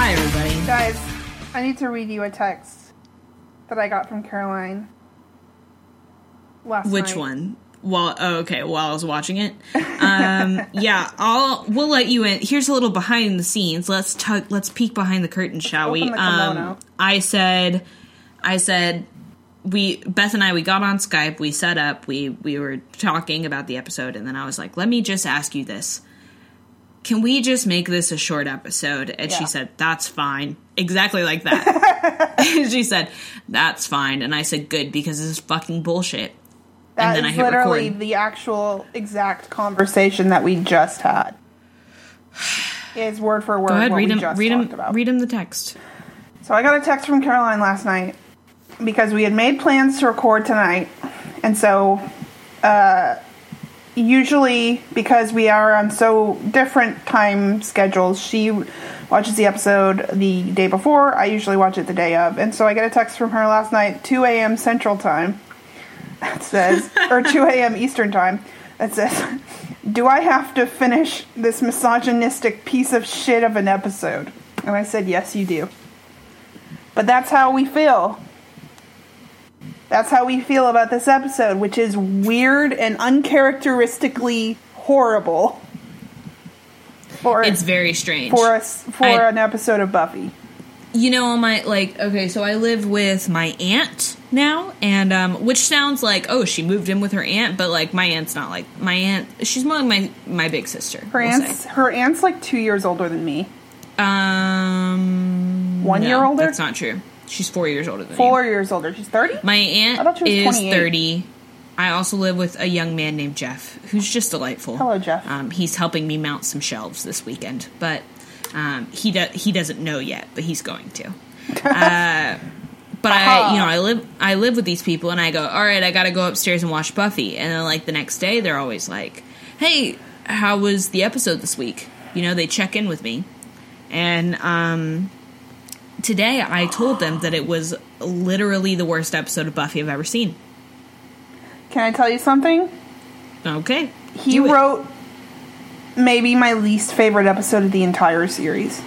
Hi, everybody. Guys, I need to read you a text that I got from Caroline last Which night. one? While oh, okay, while I was watching it, um, yeah, I'll we'll let you in. Here's a little behind the scenes. Let's tuck, let's peek behind the curtain, shall we? Open the. Um, I said, I said, we Beth and I we got on Skype, we set up, we we were talking about the episode, and then I was like, let me just ask you this: Can we just make this a short episode? And she said, that's fine, exactly like that. she said, that's fine, and I said, good because this is fucking bullshit. That then I hit literally record. the actual exact conversation that we just had. Is word for word Go ahead, read him. Read him. about. Read him the text. So I got a text from Caroline last night because we had made plans to record tonight, and so uh, usually because we are on so different time schedules, she watches the episode the day before. I usually watch it the day of, and so I get a text from her last night, two a.m. Central Time. That says, or two a.m. Eastern Time. That says, "Do I have to finish this misogynistic piece of shit of an episode?" And I said, "Yes, you do." But that's how we feel. That's how we feel about this episode, which is weird and uncharacteristically horrible. For It's very strange. for us for I- an episode of Buffy. you know, on my like, okay, so I live with my aunt now, and um, which sounds like oh, she moved in with her aunt, but like my aunt's not like my aunt. She's more like my my big sister. Her we'll aunt's say. her aunt's like two years older than me. um One no, year older? That's not true. She's four years older than Four me. years older. She's thirty. My I thought aunt she was is thirty. I also live with a young man named Jeff, who's just delightful. Hello, Jeff. Um, he's helping me mount some shelves this weekend, but um, he do- he doesn't know yet, but he's going to. Uh, but I, you know, I live I live with these people, and I go, all right, I got to go upstairs and watch Buffy, and then like the next day, they're always like, hey, how was the episode this week? You know, they check in with me, and um, today I told them that it was literally the worst episode of Buffy I've ever seen. Can I tell you something? Okay, He do it. wrote maybe my least favorite episode of the entire series.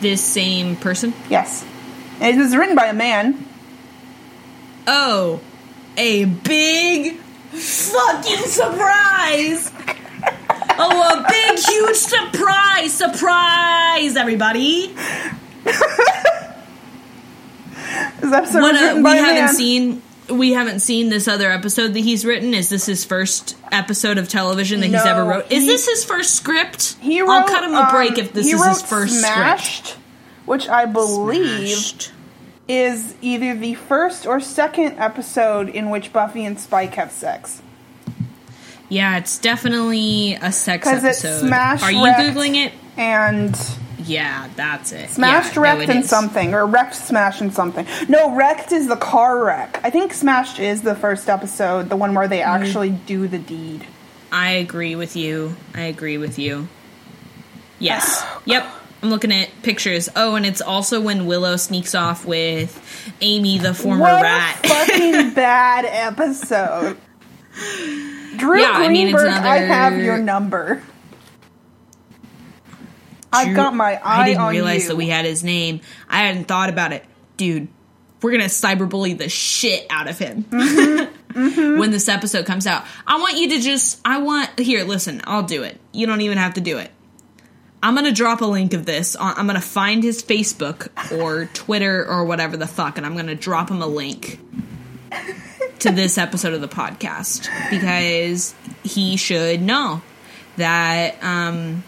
this same person. Yes. And it was written by a man. Oh, a big fucking surprise! oh, a big, huge surprise! Surprise, everybody! This episode What uh, we a haven't man. seen. We haven't seen this other episode that he's written. Is this his first episode of television that he's ever wrote? Is he- this his first script? He wrote, I'll cut him a break um, if this he is wrote his first Smashed, which I believe Smashed. is either the first or second episode in which Buffy and Spike have sex. Yeah, it's definitely a sex episode. Smash Are you googling it? And Yeah, that's it. Smashed, yeah, no, wrecked, it and something, or wrecked, smashed, and something. No, wrecked is the car wreck. I think Smashed is the first episode, the one where they Mm-hmm. actually do the deed. I agree with you. I agree with you. Yes. yep. I'm looking at pictures. Oh, and it's also when Willow sneaks off with Amy, the former what rat. a fucking bad episode. Drew Yeah, I Greenberg, mean, it's I have your number. I've got my eye I didn't on realize you. that we had his name. I hadn't thought about it, dude. We're gonna cyberbully the shit out of him Mm-hmm. when this episode comes out. I want you to just. I want here. Listen, I'll do it. You don't even have to do it. I'm gonna drop a link of this. On, I'm gonna find his Facebook or Twitter or whatever the fuck, and I'm gonna drop him a link to this episode of the podcast because he should know that um,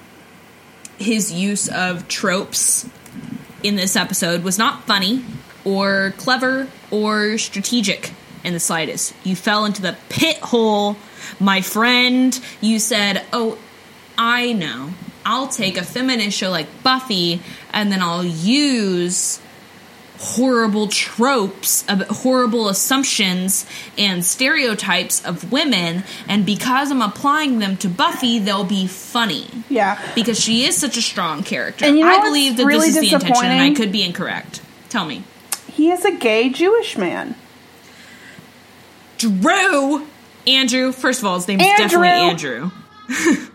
his use of tropes in this episode was not funny or clever or strategic in the slightest. You fell into the pit hole, my friend. You said, Oh, I know. I'll take a feminist show like Buffy and then I'll use horrible tropes, of horrible assumptions and stereotypes of women, and because I'm applying them to Buffy, they'll be funny. Yeah. Because she is such a strong character. And you know I believe that really this is the intention, and I could be incorrect. Tell me. He is a gay Jewish man. Drew! Andrew, first of all, his name's Andrew! definitely Andrew.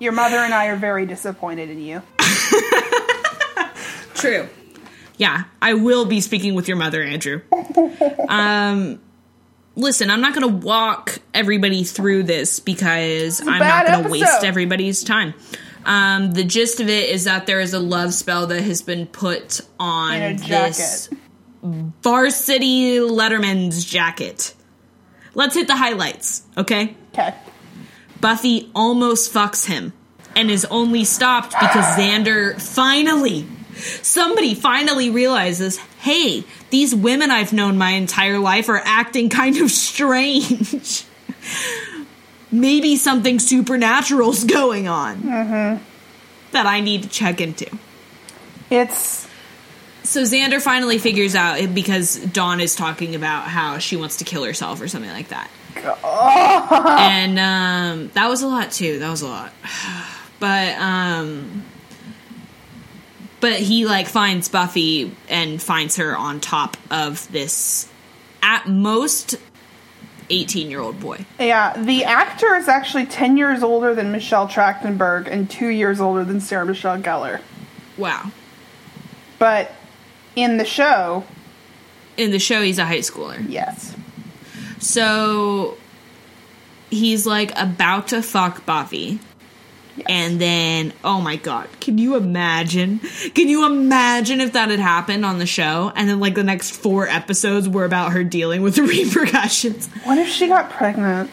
Your mother and I are very disappointed in you. True. Yeah, I will be speaking with your mother, Andrew. Um, listen, I'm not going to walk everybody through this because I'm not going to waste everybody's time. Um, the gist of it is that there is a love spell that has been put on In a jacket. this varsity Letterman's jacket. Let's hit the highlights, okay? Okay. Buffy almost fucks him and is only stopped because Xander finally, somebody finally realizes hey, these women I've known my entire life are acting kind of strange. Maybe something supernatural's going on mm-hmm. that I need to check into. It's So Xander finally figures out because Dawn is talking about how she wants to kill herself or something like that. And um, that was a lot too. That was a lot. But um, but he like finds Buffy and finds her on top of this at most eighteen year old boy. yeah. The actor is actually ten years older than Michelle Trachtenberg and two years older than Sarah Michelle Gellar. Wow. But in the show, In the show, he's a high schooler. yes. So he's like about to fuck Buffy. And then, oh my god, can you imagine? Can you imagine if that had happened on the show? And then, like, the next four episodes were about her dealing with the repercussions. What if she got pregnant?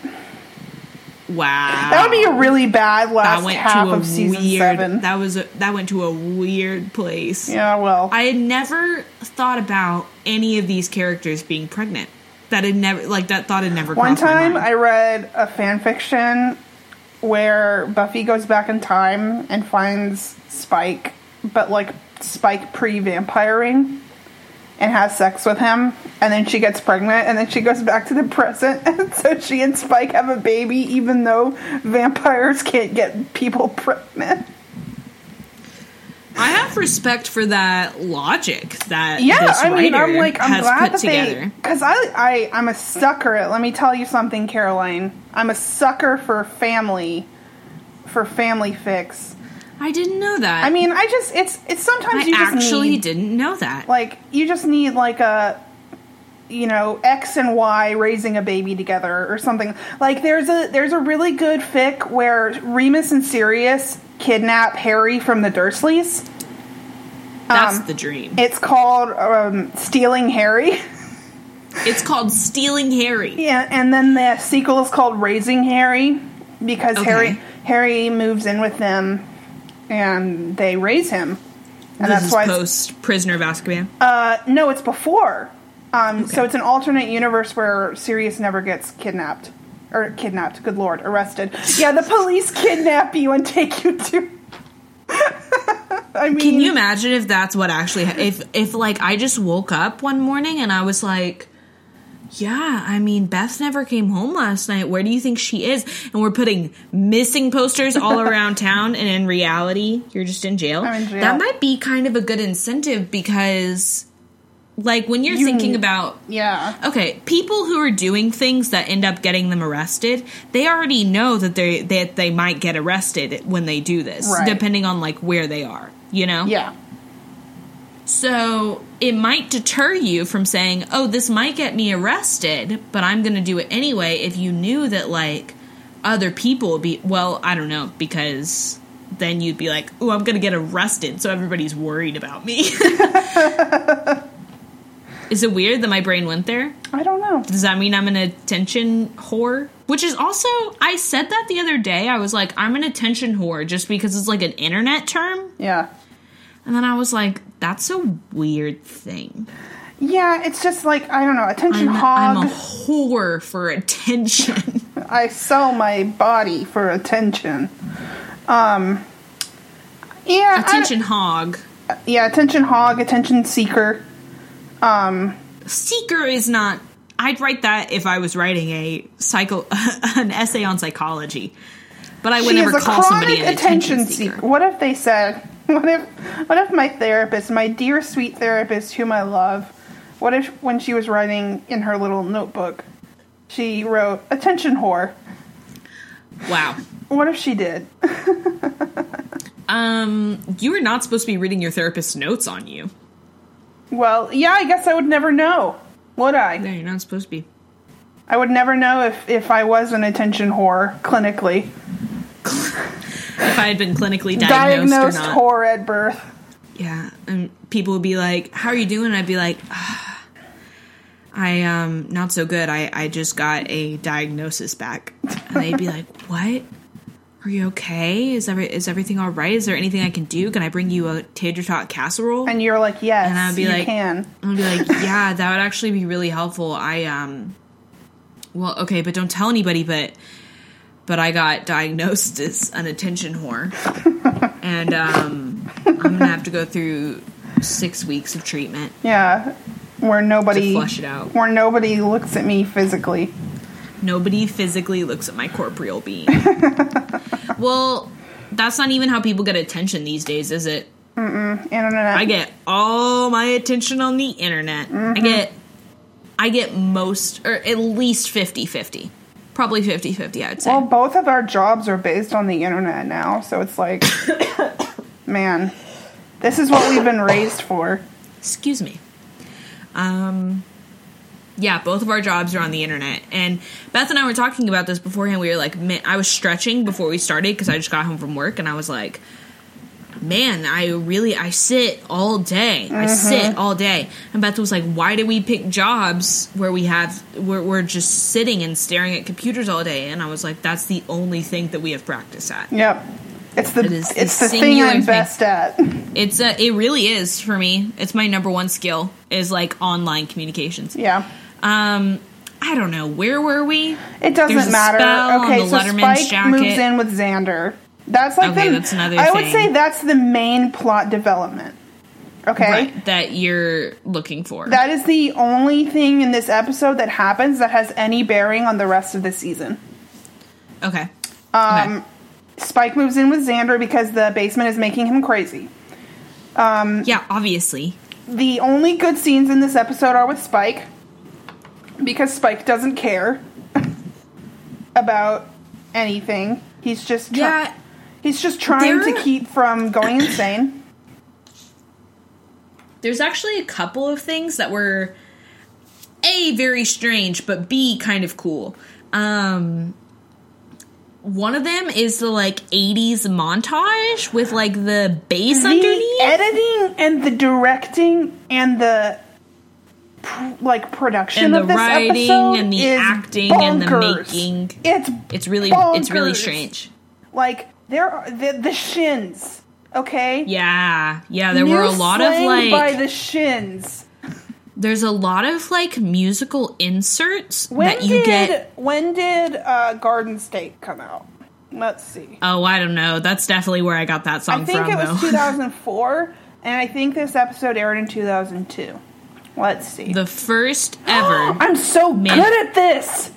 Wow. That would be a really bad that last went half to a of season weird. seven. That was a, that went to a weird place. yeah, well, I had never thought about any of these characters being pregnant. That had never like that thought had never. One time. I read a fan fiction where Buffy goes back in time and finds Spike, but like Spike pre vampiring, and has sex with him, and then she gets pregnant, and then she goes back to the present, and so she and Spike have a baby, even though vampires can't get people pregnant. I have respect for that logic that Yeah, this I mean, I'm like, I'm has glad put that they, together. because I, I, I'm a sucker. at- Let me tell you something, Caroline. I'm a sucker for family, for family fix. I didn't know that. I mean, I just, it's, it's sometimes I you just actually need, didn't know that. like, you just need like a, you know, X and Y raising a baby together or something. Like, there's a, there's a really good fic where Remus and Sirius kidnap Harry from the Dursleys. That's um, the dream. It's called um, Stealing Harry. it's called Stealing Harry. Yeah, and then the sequel is called Raising Harry because Okay. Harry Harry moves in with them and they raise him. And this that's is why post Prisoner of Azkaban. uh no, it's before. Um so it's an alternate universe where Sirius never gets kidnapped. Or kidnapped, good lord, arrested. Yeah, the police kidnap you and take you to I mean Can you imagine if that's what actually if if like I just woke up one morning and I was like yeah, I mean Beth never came home last night. Where do you think she is? And we're putting missing posters all around town and in reality you're just in jail. I'm in jail. That might be kind of a good incentive because like when you're You- thinking about Yeah. Okay, people who are doing things that end up getting them arrested, they already know that they that they might get arrested when they do this, Right. depending on like where they are, you know? Yeah. So, it might deter you from saying, "Oh, this might get me arrested, but I'm going to do it anyway" if you knew that like other people would be well, I don't know, because then you'd be like, "Oh, I'm going to get arrested," so everybody's worried about me. Is it weird that my brain went there? I don't know. Does that mean I'm an attention whore? Which is also, I said that the other day. I was like, I'm an attention whore just because it's like an internet term. Yeah. And then I was like, that's a weird thing. Yeah, it's just like I don't know, attention I'm, hog. I'm a whore for attention. I sell my body for attention. Um, yeah, I- attention hog. yeah, attention hog, attention seeker. Um, Seeker is not. I'd write that if I was writing a psycho an essay on psychology, but I would she never call somebody an attention attention seeker. seeker. What if they said, what if, what if my therapist, my dear sweet therapist whom I love, what if when she was writing in her little notebook, she wrote, attention whore? Wow. What if she did? Um, you were not supposed to be reading your therapist's notes on you. Well, yeah, I guess I would never know, would I? No, you're not supposed to be. I would never know if, if I was an attention whore clinically. If I had been clinically diagnosed, Diagnosed or not. whore at birth. Yeah, and people would be like, "How are you doing?" I'd be like, ah, "I um not so good. I I just got a diagnosis back." And they'd be like, "What? Are you okay? Is every is everything all right? Is there anything I can do? Can I bring you a tater tot casserole?" And you're like, yes, And I'd be you like- can. I'd be like, "Yeah, that would actually be really helpful." I um, well, okay, but don't tell anybody. But but I got diagnosed as an attention whore, and um, I'm gonna have to go through six weeks of treatment. Yeah, where nobody To flush it out. where nobody looks at me physically. Nobody physically looks at my corporeal being. well, that's not even how people get attention these days, is it? Internet. I get all my attention on the internet. I get I get most or at least 50-50. Probably 50-50, I'd say. well, both of our jobs are based on the internet now, so it's like, man, this is what we've been raised for. Excuse me. Um yeah, both of our jobs are on the internet. And Beth and I were talking about this beforehand. We were like, man, I was stretching before we started because I just got home from work and I was like, man, I really, I sit all day. I mm-hmm. sit all day. And Beth was like, why do we pick jobs where we have, where we're just sitting and staring at computers all day? And I was like, that's the only thing that we have practice at. Yep, it's the It is the it's the thing singular I'm thing. best at. It's a, it really is for me. It's my number one skill is like online communications. yeah, Um, I don't know. Where were we? it doesn't matter. okay, so Letterman's Spike jacket. moves in with Xander. That's like Okay, the, that's another I would say that's the main plot development. Okay. Right, that you're looking for. That is the only thing in this episode that happens that has any bearing on the rest of the season. okay. Um, Okay. Spike moves in with Xander because the basement is making him crazy. Um, yeah, obviously. The only good scenes in this episode are with Spike because Spike doesn't care about anything. He's just try- Yeah, he's just trying there- to keep from going insane. there's actually a couple of things that were a very strange, but b kind of cool. Um, one of them is the like '80s montage with like the bass The underneath. editing and the directing and the pr- like production And the of this writing episode and the is acting and the bonkers. making. It's It's really, it's really strange. Like there are the, the shins. Okay. Yeah, yeah. There were a lot of like. by the shins. there's a lot of like musical inserts When that you did get. when did uh, Garden State come out? Let's see. Oh, I don't know. That's definitely where I got that song I think from. it was though. 2004, and I think this episode aired in 2002. Let's see. the first ever. I'm so Man. good at this.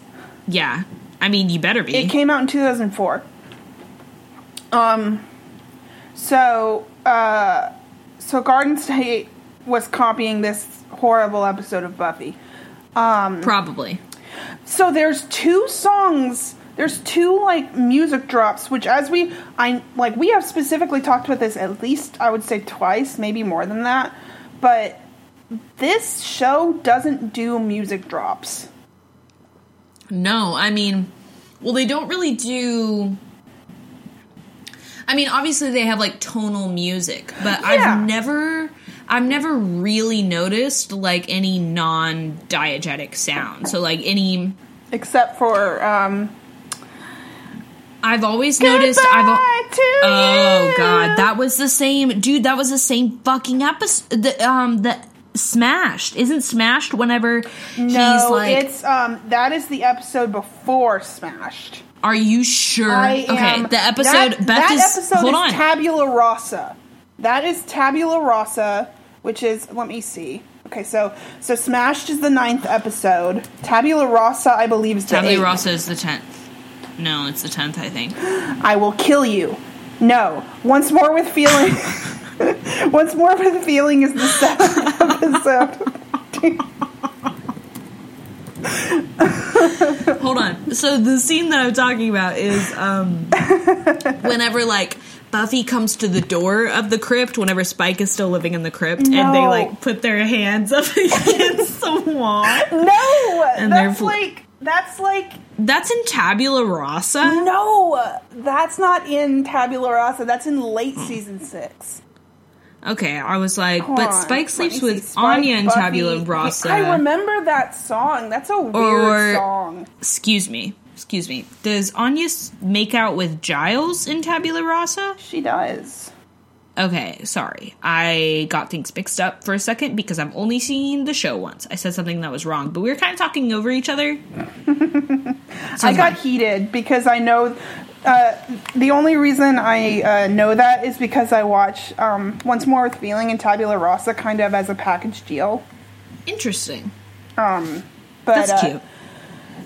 yeah, I mean, you better be. It came out in 2004. Um, so uh, so Garden State was copying this horrible episode of Buffy. Um, Probably. so there's two songs. There's two like music drops, which as we I like we have specifically talked about this at least I would say twice, maybe more than that. But this show doesn't do music drops. No, I mean, well, they don't really do. I mean, obviously they have like tonal music, but Yeah. I've never, I've never really noticed like any non-diegetic sound. So like any, Except for um I've always noticed. I've. al- Oh god, that was the same, dude. That was the same fucking episode. The, um, the smashed isn't smashed whenever he's No, like. it's um that is the episode before Smashed. Are you sure? I okay, am, the episode. that, Beth that is. episode hold is on. Tabula Rasa. That is Tabula Rasa, which is let me see. Okay, so so Smashed is the ninth episode. Tabula Rasa, I believe, is the Tabula eighth. Rasa is the tenth. No, it's the tenth, I think. I will kill you. No. Once more with feeling. Once more of a feeling is the seventh episode. Hold on. So the scene that I'm talking about is um whenever like Buffy comes to the door of the crypt whenever Spike is still living in the crypt and they like put their hands up against the wall. No, And they're that's fl- like that's like That's in Tabula Rasa? no, that's not in Tabula Rasa. That's in late season six. Okay, I was like, Hold but on, Spike sleeps with Spike, Anya in Buffy- Tabula Rasa. I remember that song. That's a weird Or- song. Excuse me. Excuse me. Does Anya make out with Giles in Tabula Rasa? She does. Okay, sorry. I got things mixed up for a second because I'm only seeing the show once. I said something that was wrong, but we were kind of talking over each other. I got heated because I know uh, the only reason I uh, know that is because I watch um, Once More with Feeling and Tabula Rasa kind of as a package deal. Interesting. Um, but That's uh, cute.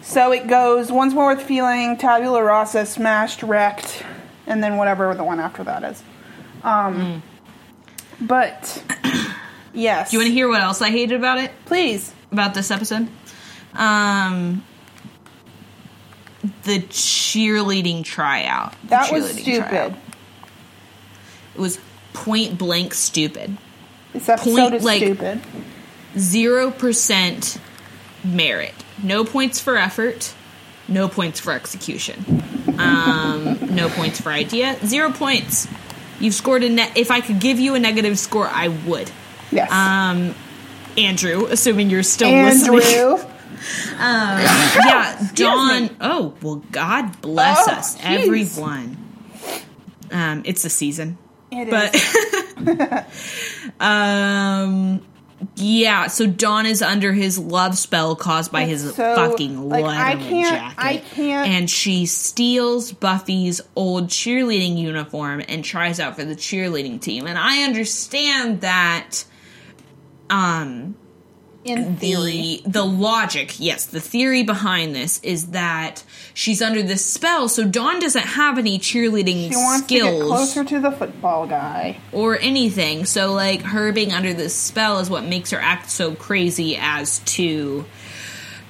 So it goes Once More with Feeling, Tabula Rasa, Smashed, Wrecked, and then whatever the one after that is. Um, But yes, Do you want to hear what else I hated about it? please? About this episode? Um the cheerleading tryout. The That was stupid. tryout. It was point blank stupid. This episode Point, is like- stupid. zero percent merit. No points for effort. No points for execution. Um, no points for idea. Zero points. You've scored a net. If I could give you a negative score, I would. Yes, Um, Andrew, assuming you're still listening. Andrew. yeah, Dawn. Oh well, God bless Oh, us, jeez. everyone. Um, it's the season. It is. but um yeah so Dawn is under his love spell caused by his so, fucking like, leather I can't- jacket I can't- and she steals buffy's old cheerleading uniform and tries out for the cheerleading team and i understand that um in theory. the the logic, yes, the theory behind this is that she's under this spell, so Dawn doesn't have any cheerleading She wants to get skills closer to the football guy. or anything. So like her being under this spell is what makes her act so crazy as to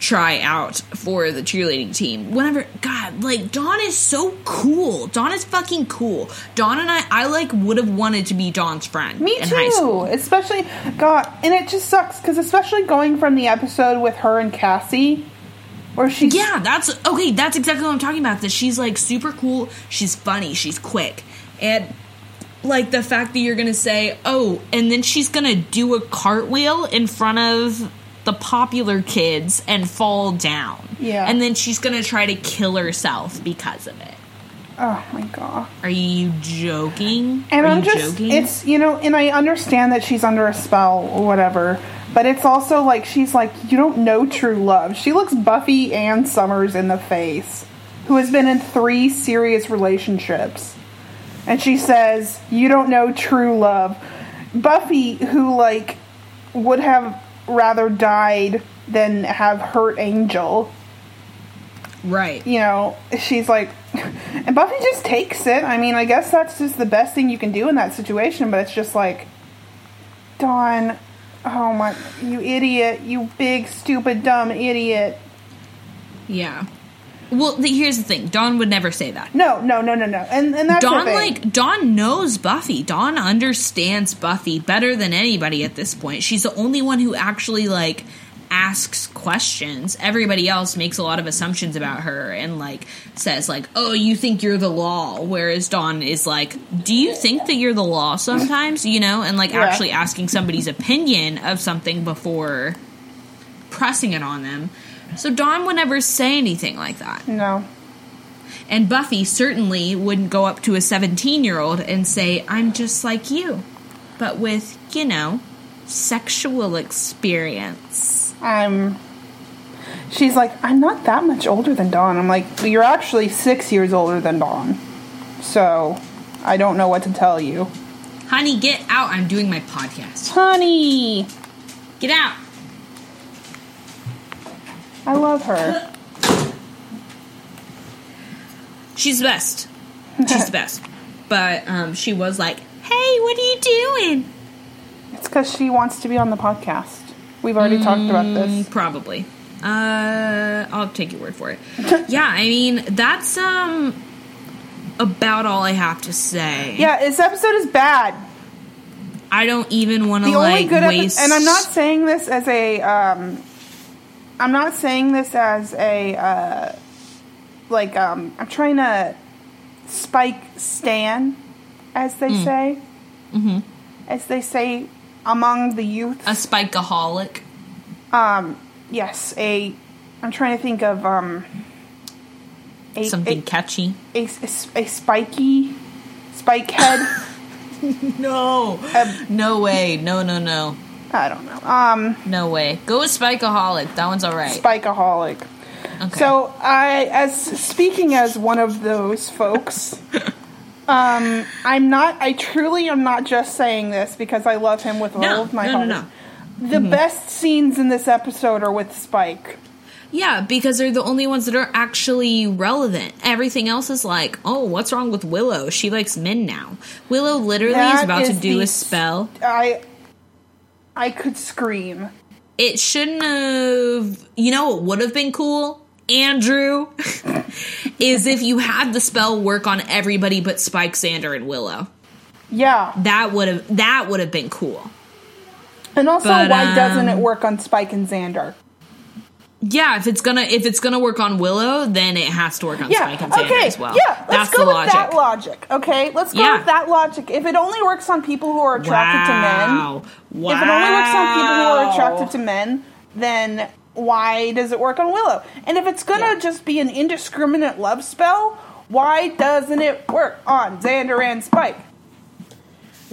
try out for the cheerleading team. Whenever God, like Dawn is so cool. Dawn is fucking cool. Dawn and I I like would have wanted to be Dawn's friend Me in high school. too. Especially God, and it just sucks because especially going from the episode with her and Cassie, where she's Yeah, that's okay. That's exactly what I'm talking about. That she's like super cool. She's funny. She's quick, and like the fact that you're gonna say, "Oh," and then she's gonna do a cartwheel in front of the popular kids and fall down. Yeah. and then she's gonna try to kill herself because of it. Oh my god. Are you joking? And Are I'm you just joking? it's you know, and I understand that she's under a spell or whatever, but it's also like she's like you don't know true love. She looks Buffy and Summers in the face, who has been in three serious relationships. And she says, "You don't know true love." Buffy who like would have rather died than have hurt Angel right. you know, she's like, and Buffy just takes it. I mean, I guess that's just the best thing you can do in that situation, but it's just like, Dawn, oh my, you idiot, you big, stupid, dumb idiot. Yeah. Well, the, here's the thing. Dawn would never say that. No, no, no, no, no. And, and that's Dawn like Dawn knows Buffy. Dawn understands Buffy better than anybody at this point. She's the only one who actually like asks questions. Everybody else makes a lot of assumptions about her and like says like, "Oh, you think you're the law." Whereas Dawn is like, "Do you think that you're the law sometimes?" You know, and like Yeah. actually asking somebody's opinion of something before pressing it on them. So Dawn would never say anything like that. no. And Buffy certainly wouldn't go up to a 17 year old and say, I'm just like you, but with, you know, sexual experience. I'm. She's like, I'm not that much older than Dawn. I'm like, you're actually six years older than Dawn. So, I don't know what to tell you. Honey, get out. I'm doing my podcast. Honey! Get out. I love her. She's the best. She's the best. But um, she was like, "Hey, what are you doing?" It's because she wants to be on the podcast. We've already talked about Mm, this. Probably. Uh, I'll take your word for it. yeah, I mean that's um about all I have to say. Yeah, this episode is bad. I don't even want to only like good waste. episode, and I'm not saying this as a, um, I'm not saying this as a, uh, like, um, I'm trying to spike Stan, as they Mm. say, mm-hmm. as they say among the youth. a spikeaholic. Um, yes, a, I'm trying to think of, um, a, Something catchy. a, a, a spiky, spike head. No, Um, no way. No, no, no, I don't know. Um, no way. Go with spikeaholic. That one's all right. spikeaholic. Okay. So I, as speaking as one of those folks, um, I'm not. I truly am not just saying this because I love him with No, all of my no, no, heart. no. The best scenes in this episode are with Spike. Yeah, because they're the only ones that are actually relevant. Everything else is like, oh, what's wrong with Willow? She likes men now. Willow literally is That about to do the a spell. I, I could scream. It shouldn't have. You know what would have been cool, Andrew? is if you had the spell work on everybody but Spike, Xander, and Willow. Yeah, That would have that would have been cool. and also But, why doesn't it um, work on Spike and Xander? Yeah, if it's gonna if it's gonna work on Willow, then it has to work on Yeah. Spike and Xander okay. as well. Yeah. Let's That's go the with logic. that logic. Okay. Let's go Yeah. with that logic. If it only works on people who are attracted to men, wow. Wow. If it only works on people who are attracted to men, then why does it work on Willow? And if it's gonna Yeah. just be an indiscriminate love spell, why doesn't it work on Xander and Spike?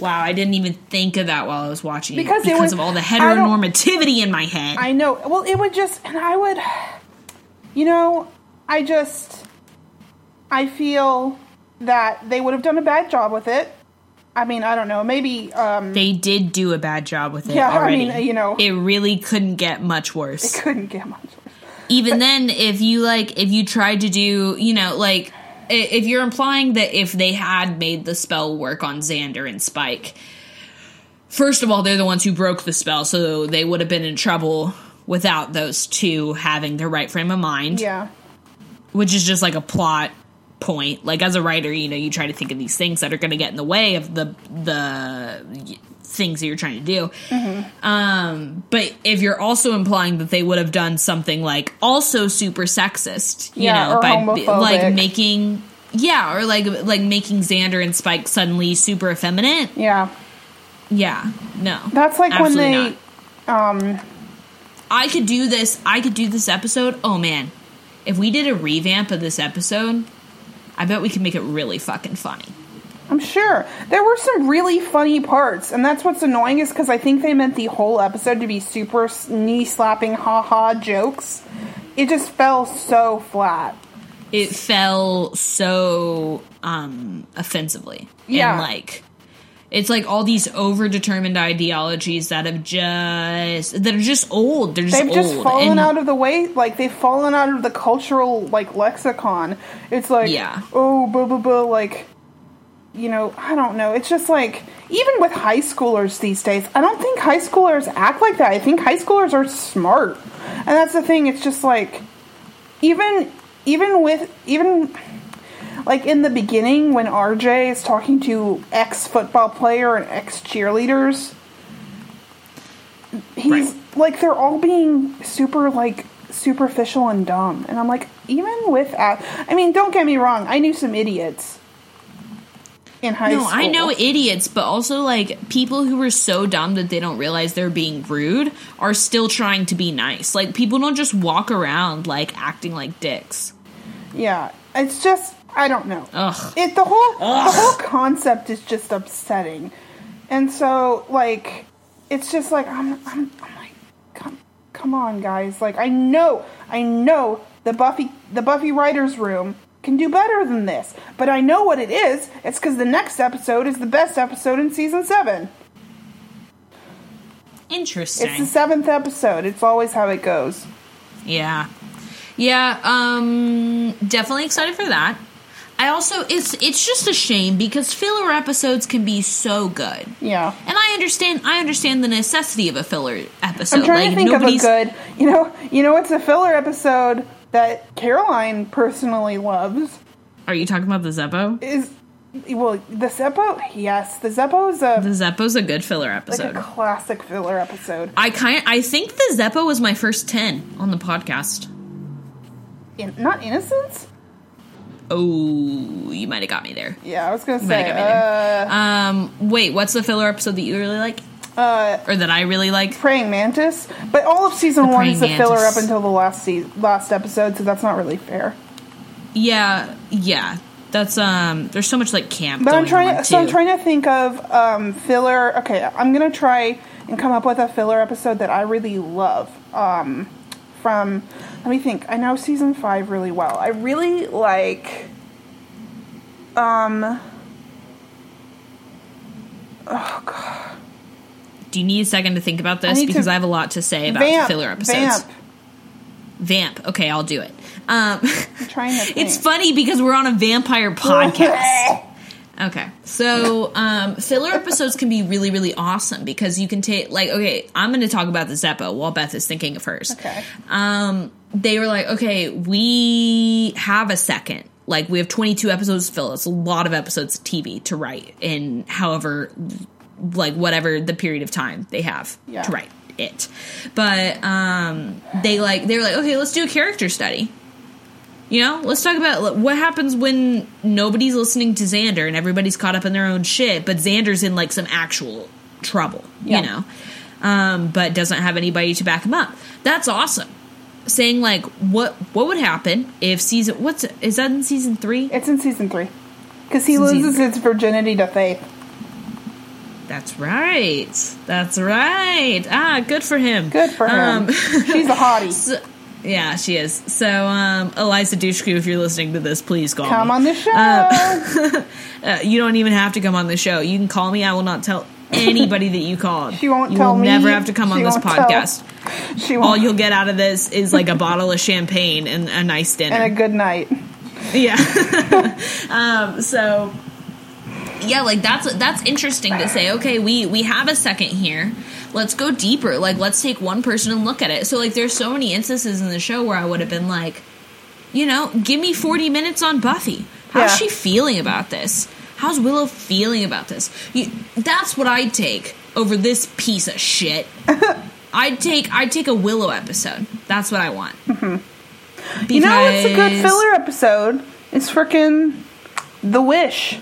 Wow, I didn't even think of that while I was watching Because because was- of all the heteronormativity in my head. I know. Well, it would just, and I would, you know, I just, I feel that they would have done a bad job with it. I mean, I don't know. Maybe um, they did do a bad job with it Yeah, I mean, you know. it really couldn't get much worse. It couldn't get much worse. Even then, if you like, if you tried to do, you know, like, if you're implying that if they had made the spell work on Xander and Spike, first of all, they're the ones who broke the spell, so they would have been in trouble without those two having their right frame of mind. Yeah. which is just like a plot point. Like as a writer, you know, you try to think of these things that are going to get in the way of the the things that you're trying to do. Um, but if you're also implying that they would have done something like also super sexist, you Yeah, know, by homophobic. like making yeah, or like like making Xander and Spike suddenly super effeminate. Yeah. Yeah, no, That's like when they, not. um, I could do this. I could do this episode. Oh man, if we did a revamp of this episode, I bet we can make it really fucking funny. I'm sure there were some really funny parts, and that's what's annoying is because I think they meant the whole episode to be super knee slapping, ha ha jokes. It just fell so flat. It fell so um offensively. Yeah. And like it's like all these overdetermined ideologies that have just that are just old. They're just They've just old. fallen and out of the way, like they've fallen out of the cultural like lexicon. It's like, Yeah. oh, blah blah blah, like. You know, I don't know. It's just like even with high schoolers these days, I don't think high schoolers act like that. I think high schoolers are smart, and that's the thing. It's just like even even with even like in the beginning when RJ is talking to ex football player and ex cheerleaders, he's Right. like they're all being super like superficial and dumb, and I'm like even with I mean, don't get me wrong, I knew some idiots in high school. No, school. I know idiots, but also like people who are so dumb that they don't realize they're being rude are still trying to be nice. Like people don't just walk around like acting like dicks. Yeah, it's just I don't know. Ugh. It the whole Ugh. the whole concept is just upsetting, and so like it's just like I'm I'm, I'm like come come on guys like I know I know the Buffy the Buffy writers room can do better than this, but I know what it is. It's because the next episode is the best episode in season seven. Interesting. It's the seventh episode. It's always how it goes. Yeah. Yeah, um definitely excited for that. I also it's it's just a shame because filler episodes can be so good. Yeah. And I understand I understand the necessity of a filler episode. I'm trying like to think of a good. You know, you know, it's a filler episode that Caroline personally loves. Are you talking about the Zeppo? Is well, the Zeppo. Yes, the Zeppo is a The Zeppo's a good filler like episode. a classic filler episode. I kind I think the Zeppo was my first 10 on the podcast. In, not Innocence. Oh, you might have got me there. Yeah, I was gonna You say. have got me there. Uh, Um, wait, what's the filler episode that you really like, uh, or that I really like? praying mantis, but all of season one is a filler up until the last se- last episode, so that's not really fair. Yeah, yeah. That's um. There's so much like camp. But I'm trying. To, so I'm trying to think of um, filler. Okay, I'm gonna try and come up with a filler episode that I really love. Um, from let me think. I know season five really well. I really like. Um. Oh god. Do you need a second to think about this need because to- I have a lot to say about Vamp. filler episodes. Vamp. Vamp. Okay, I'll do it. Um, I'm trying to. it's funny because we're on a vampire podcast. Okay, so um, filler episodes can be really, really awesome because you can take like, okay, I'm going to talk about the Zeppo while Beth is thinking of hers. Okay. Um, they were like, okay, we have a second. Like we have 22 episodes to fill. It's a lot of episodes of TV to write in however, like whatever the period of time they have Yeah. to write it. But um, they like they were like, okay, let's do a character study. You know, let's talk about what happens when nobody's listening to Xander and everybody's caught up in their own shit, but Xander's in like some actual trouble, Yeah. you know, um, but doesn't have anybody to back him up. That's awesome. Saying like, what what would happen if season what's is that in season three? It's in season three because he It's in season loses his virginity to Faith. That's right. That's right. Ah, good for him. Good for him. Um, She's a hottie. so- yeah, she is. So, um, Eliza Dushku, if you're listening to this, please call Come me. on the show. Uh, you don't even have to come on the show. You can call me. I will not tell anybody that you called. She won't you tell will me. never have to come on She this won't tell- podcast. she All won't. you'll get out of this is like a bottle of champagne and a nice dinner. and a good night. Yeah. um, so yeah, like that's that's interesting to say. Okay, we we have a second here. Let's go deeper. Like let's take one person and look at it. So like there's so many instances in the show where I would have been like, you know, give me 40 minutes on Buffy. How's Yeah. she feeling about this? How's Willow feeling about this? You, that's what I'd take over this piece of shit. I'd take I'd take a Willow episode. That's what I want. Mm-hmm. You know, it's a good filler episode. It's freaking The Wish.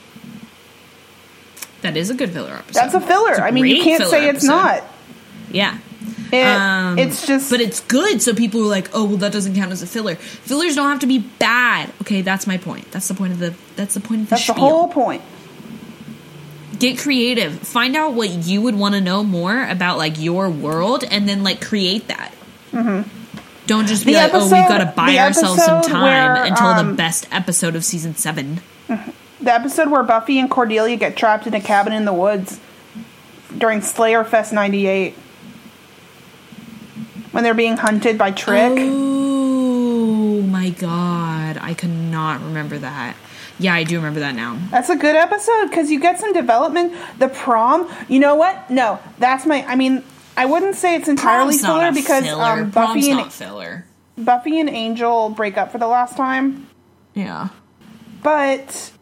That is a good filler episode. That's a filler. It's a I mean, you can't say it's episode. not. Yeah. It, Um, it's just. but it's good. So people are like, "Oh, well, that doesn't count as a filler." Fillers don't have to be bad. Okay, that's my point. That's the point of the. That's the point of the that's the whole point. Get creative. Find out what you would want to know more about, like your world, and then like create that. Don't just be The like, "Oh, we've got to buy ourselves some time where, until um, the best episode of season seven. The episode where Buffy and Cordelia get trapped in a cabin in the woods during Slayer Fest 98. When they're being hunted by Trick. Oh my god, I cannot remember that. Yeah, I do remember that now. That's a good episode because you get some development. The prom, you know what? No, that's my. I mean, I wouldn't say it's entirely Prom's filler because filler. um, Prom's Buffy and not filler. Buffy and Angel break up for the last time, Yeah. but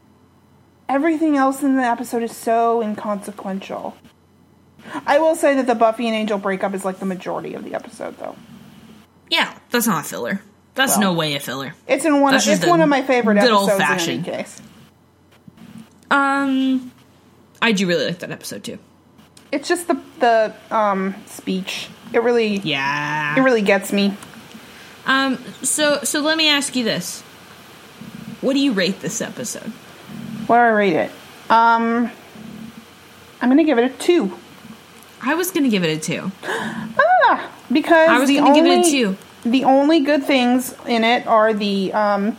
everything else in the episode is so inconsequential. I will say that the Buffy and Angel breakup is like the majority of the episode, though. Yeah, that's not a filler. That's Well, no way a filler. It's in one. That's It's one of my favorite good episodes in any old-fashioned. case. Um, I do really like that episode too. It's just the the um, speech. It really, Yeah. it really gets me. Um. So so let me ask you this: What do you rate this episode? Where I rate it? Um, I'm gonna give it a two. I was gonna give it a two. Ah, because I was gonna give only it a two. The only good things in it are the um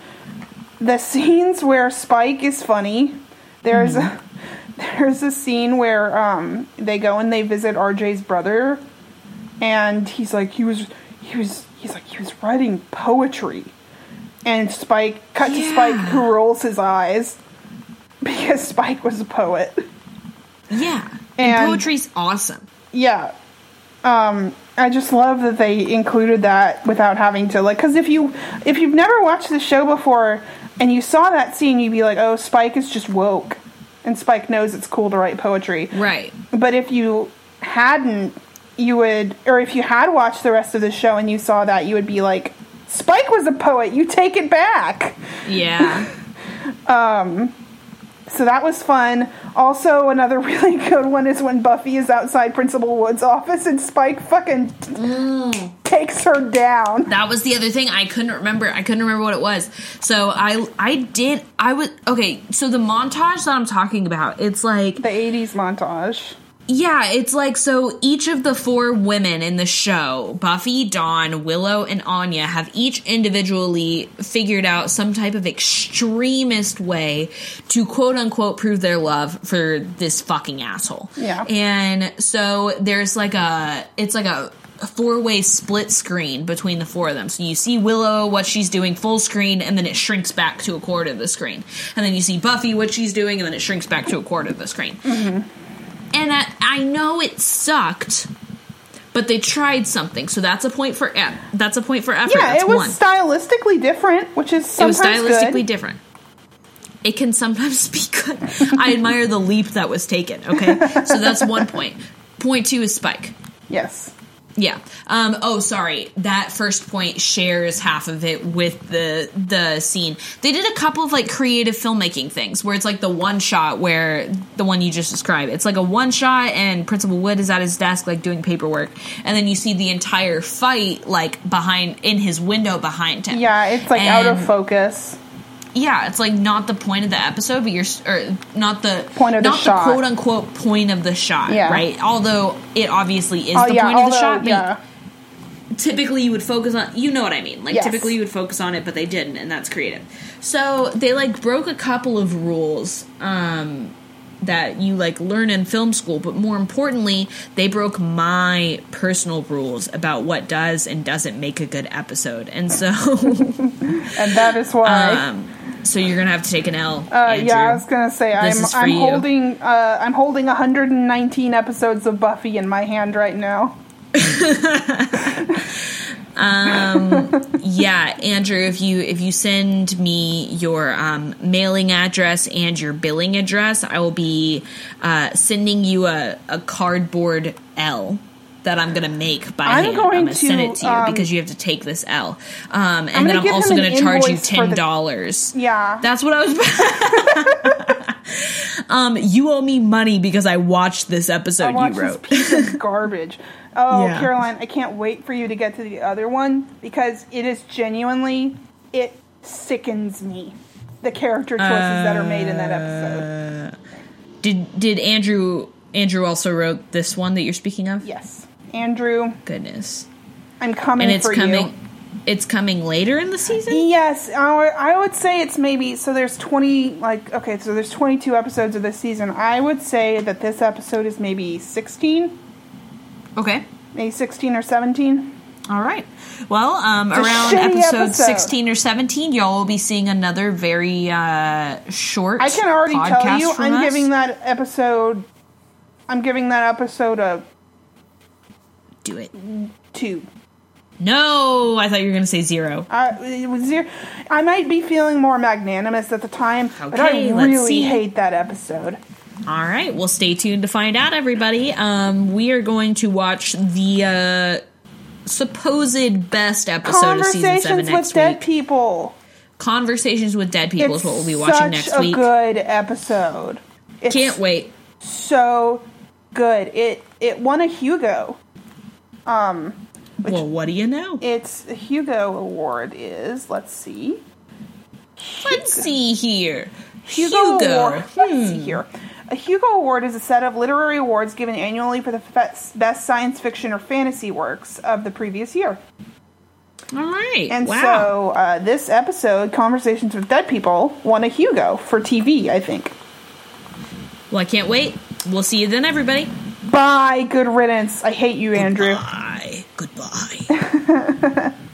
the scenes where Spike is funny. There's Mm-hmm. a there's a scene where um they go and they visit RJ's brother and he's like he was he was he's like he was writing poetry, and Spike cut to Spike who rolls his eyes because Spike was a poet. Yeah. And- And poetry's awesome. Yeah. Um, I just love that they included that without having to like because if you if you've never watched the show before and you saw that scene, you'd be like, "Oh, Spike is just woke," and Spike knows it's cool to write poetry. Right. But if you hadn't, you would, or if you had watched the rest of the show and you saw that, you would be like, "Spike was a poet. You take it back." Yeah. Um, So that was fun. Also, another really good one is when Buffy is outside Principal Wood's office and Spike fucking t- takes her down. that was the other thing I couldn't remember. I couldn't remember what it was. So I I did I was okay, so the montage that I'm talking about, it's like The 80s montage. Yeah, it's like so each of the four women in the show, Buffy, Dawn, Willow, and Anya, have each individually figured out some type of extremist way to quote unquote prove their love for this fucking asshole. Yeah. And so there's like a it's like a four way split screen between the four of them. So you see Willow, what she's doing full screen, and then it shrinks back to a quarter of the screen. And then you see Buffy, what she's doing, and then it shrinks back to a quarter of the screen mm-hmm. And I, I know it sucked, but they tried something, so that's a point for e- that's a point for effort. Yeah, that's it was one. stylistically different, which is it was stylistically good. different. It can sometimes be good. I admire the leap that was taken. Okay, so that's one point. Point two is Spike. Yes. Yeah. Um, oh, sorry. That first point shares half of it with the the scene. They did a couple of like creative filmmaking things where it's like the one shot where the one you just described. It's like a one shot and Principal Wood is at his desk like doing paperwork, and then you see the entire fight like behind in his window behind him. Yeah, it's like out of focus. Yeah, it's like not the point of the episode, but you're or not the Point of the not shot. quote unquote point of the shot, Yeah. right? Although it obviously is Oh the yeah, point of the shot. but yeah, typically you would focus on you know what i mean like Yes. typically you would focus on it but they didn't and that's creative so they like broke a couple of rules um that you like learn in film school but more importantly they broke my personal rules about what does and doesn't make a good episode and so and that is why. um so you're gonna have to take an l uh, yeah, I was gonna say I'm is for I'm you. holding uh, I'm holding 119 episodes of Buffy in my hand right now. yeah andrew if you if you send me your um, mailing address and your billing address i will be uh, sending you a, a cardboard l that I'm gonna make by I'm hand. going I'm gonna send it to you um, because you have to take this L. Um, and then I'm also gonna charge you ten dollars. Yeah. That's what I was. um, you owe me money because I watched this episode watched you this wrote. piece of garbage. Oh, Yeah. Caroline, I can't wait for you to get to the other one because it is genuinely it sickens me. The character choices that are made in that episode. Did did Andrew Andrew also wrote this one that you're speaking of? Yes, Andrew, Goodness. I'm coming And it's for coming. you. It's coming later in the season. Yes, I would- say it's maybe so. There's 20 like okay, so there's 22 episodes of this season. I would say that this episode is maybe 16, Okay. maybe 16 or 17. All right. Well, um, around episode, episode. 16 or 17, y'all will be seeing another very uh, short. I can already tell you, I'm us. giving that episode. I'm giving that episode a Do it. two. No, I thought you were going to say zero. Uh, it was zero. I might be feeling more magnanimous at the time, but I Okay, let's really hate that episode. All right. Well, stay tuned to find out, everybody. Um, we are going to watch the uh, supposed best episode of season seven Conversations next with dead people. Conversations with Dead People It's is what we'll be watching next a week. good episode. It's Can't wait. so good. It it won a Hugo. Um, Well, what do you know? its Hugo award is let's see. Let's see here. Hugo, Hugo. Award. Let's see here. A Hugo Award is a set of literary awards given annually for the best science fiction or fantasy works of the previous year. All right. And wow. so uh, this episode, Conversations with Dead People, won a Hugo for TV, I think. well, I can't wait. We'll see you then, everybody. Bye, good riddance. I hate you, Andrew. Bye. Goodbye.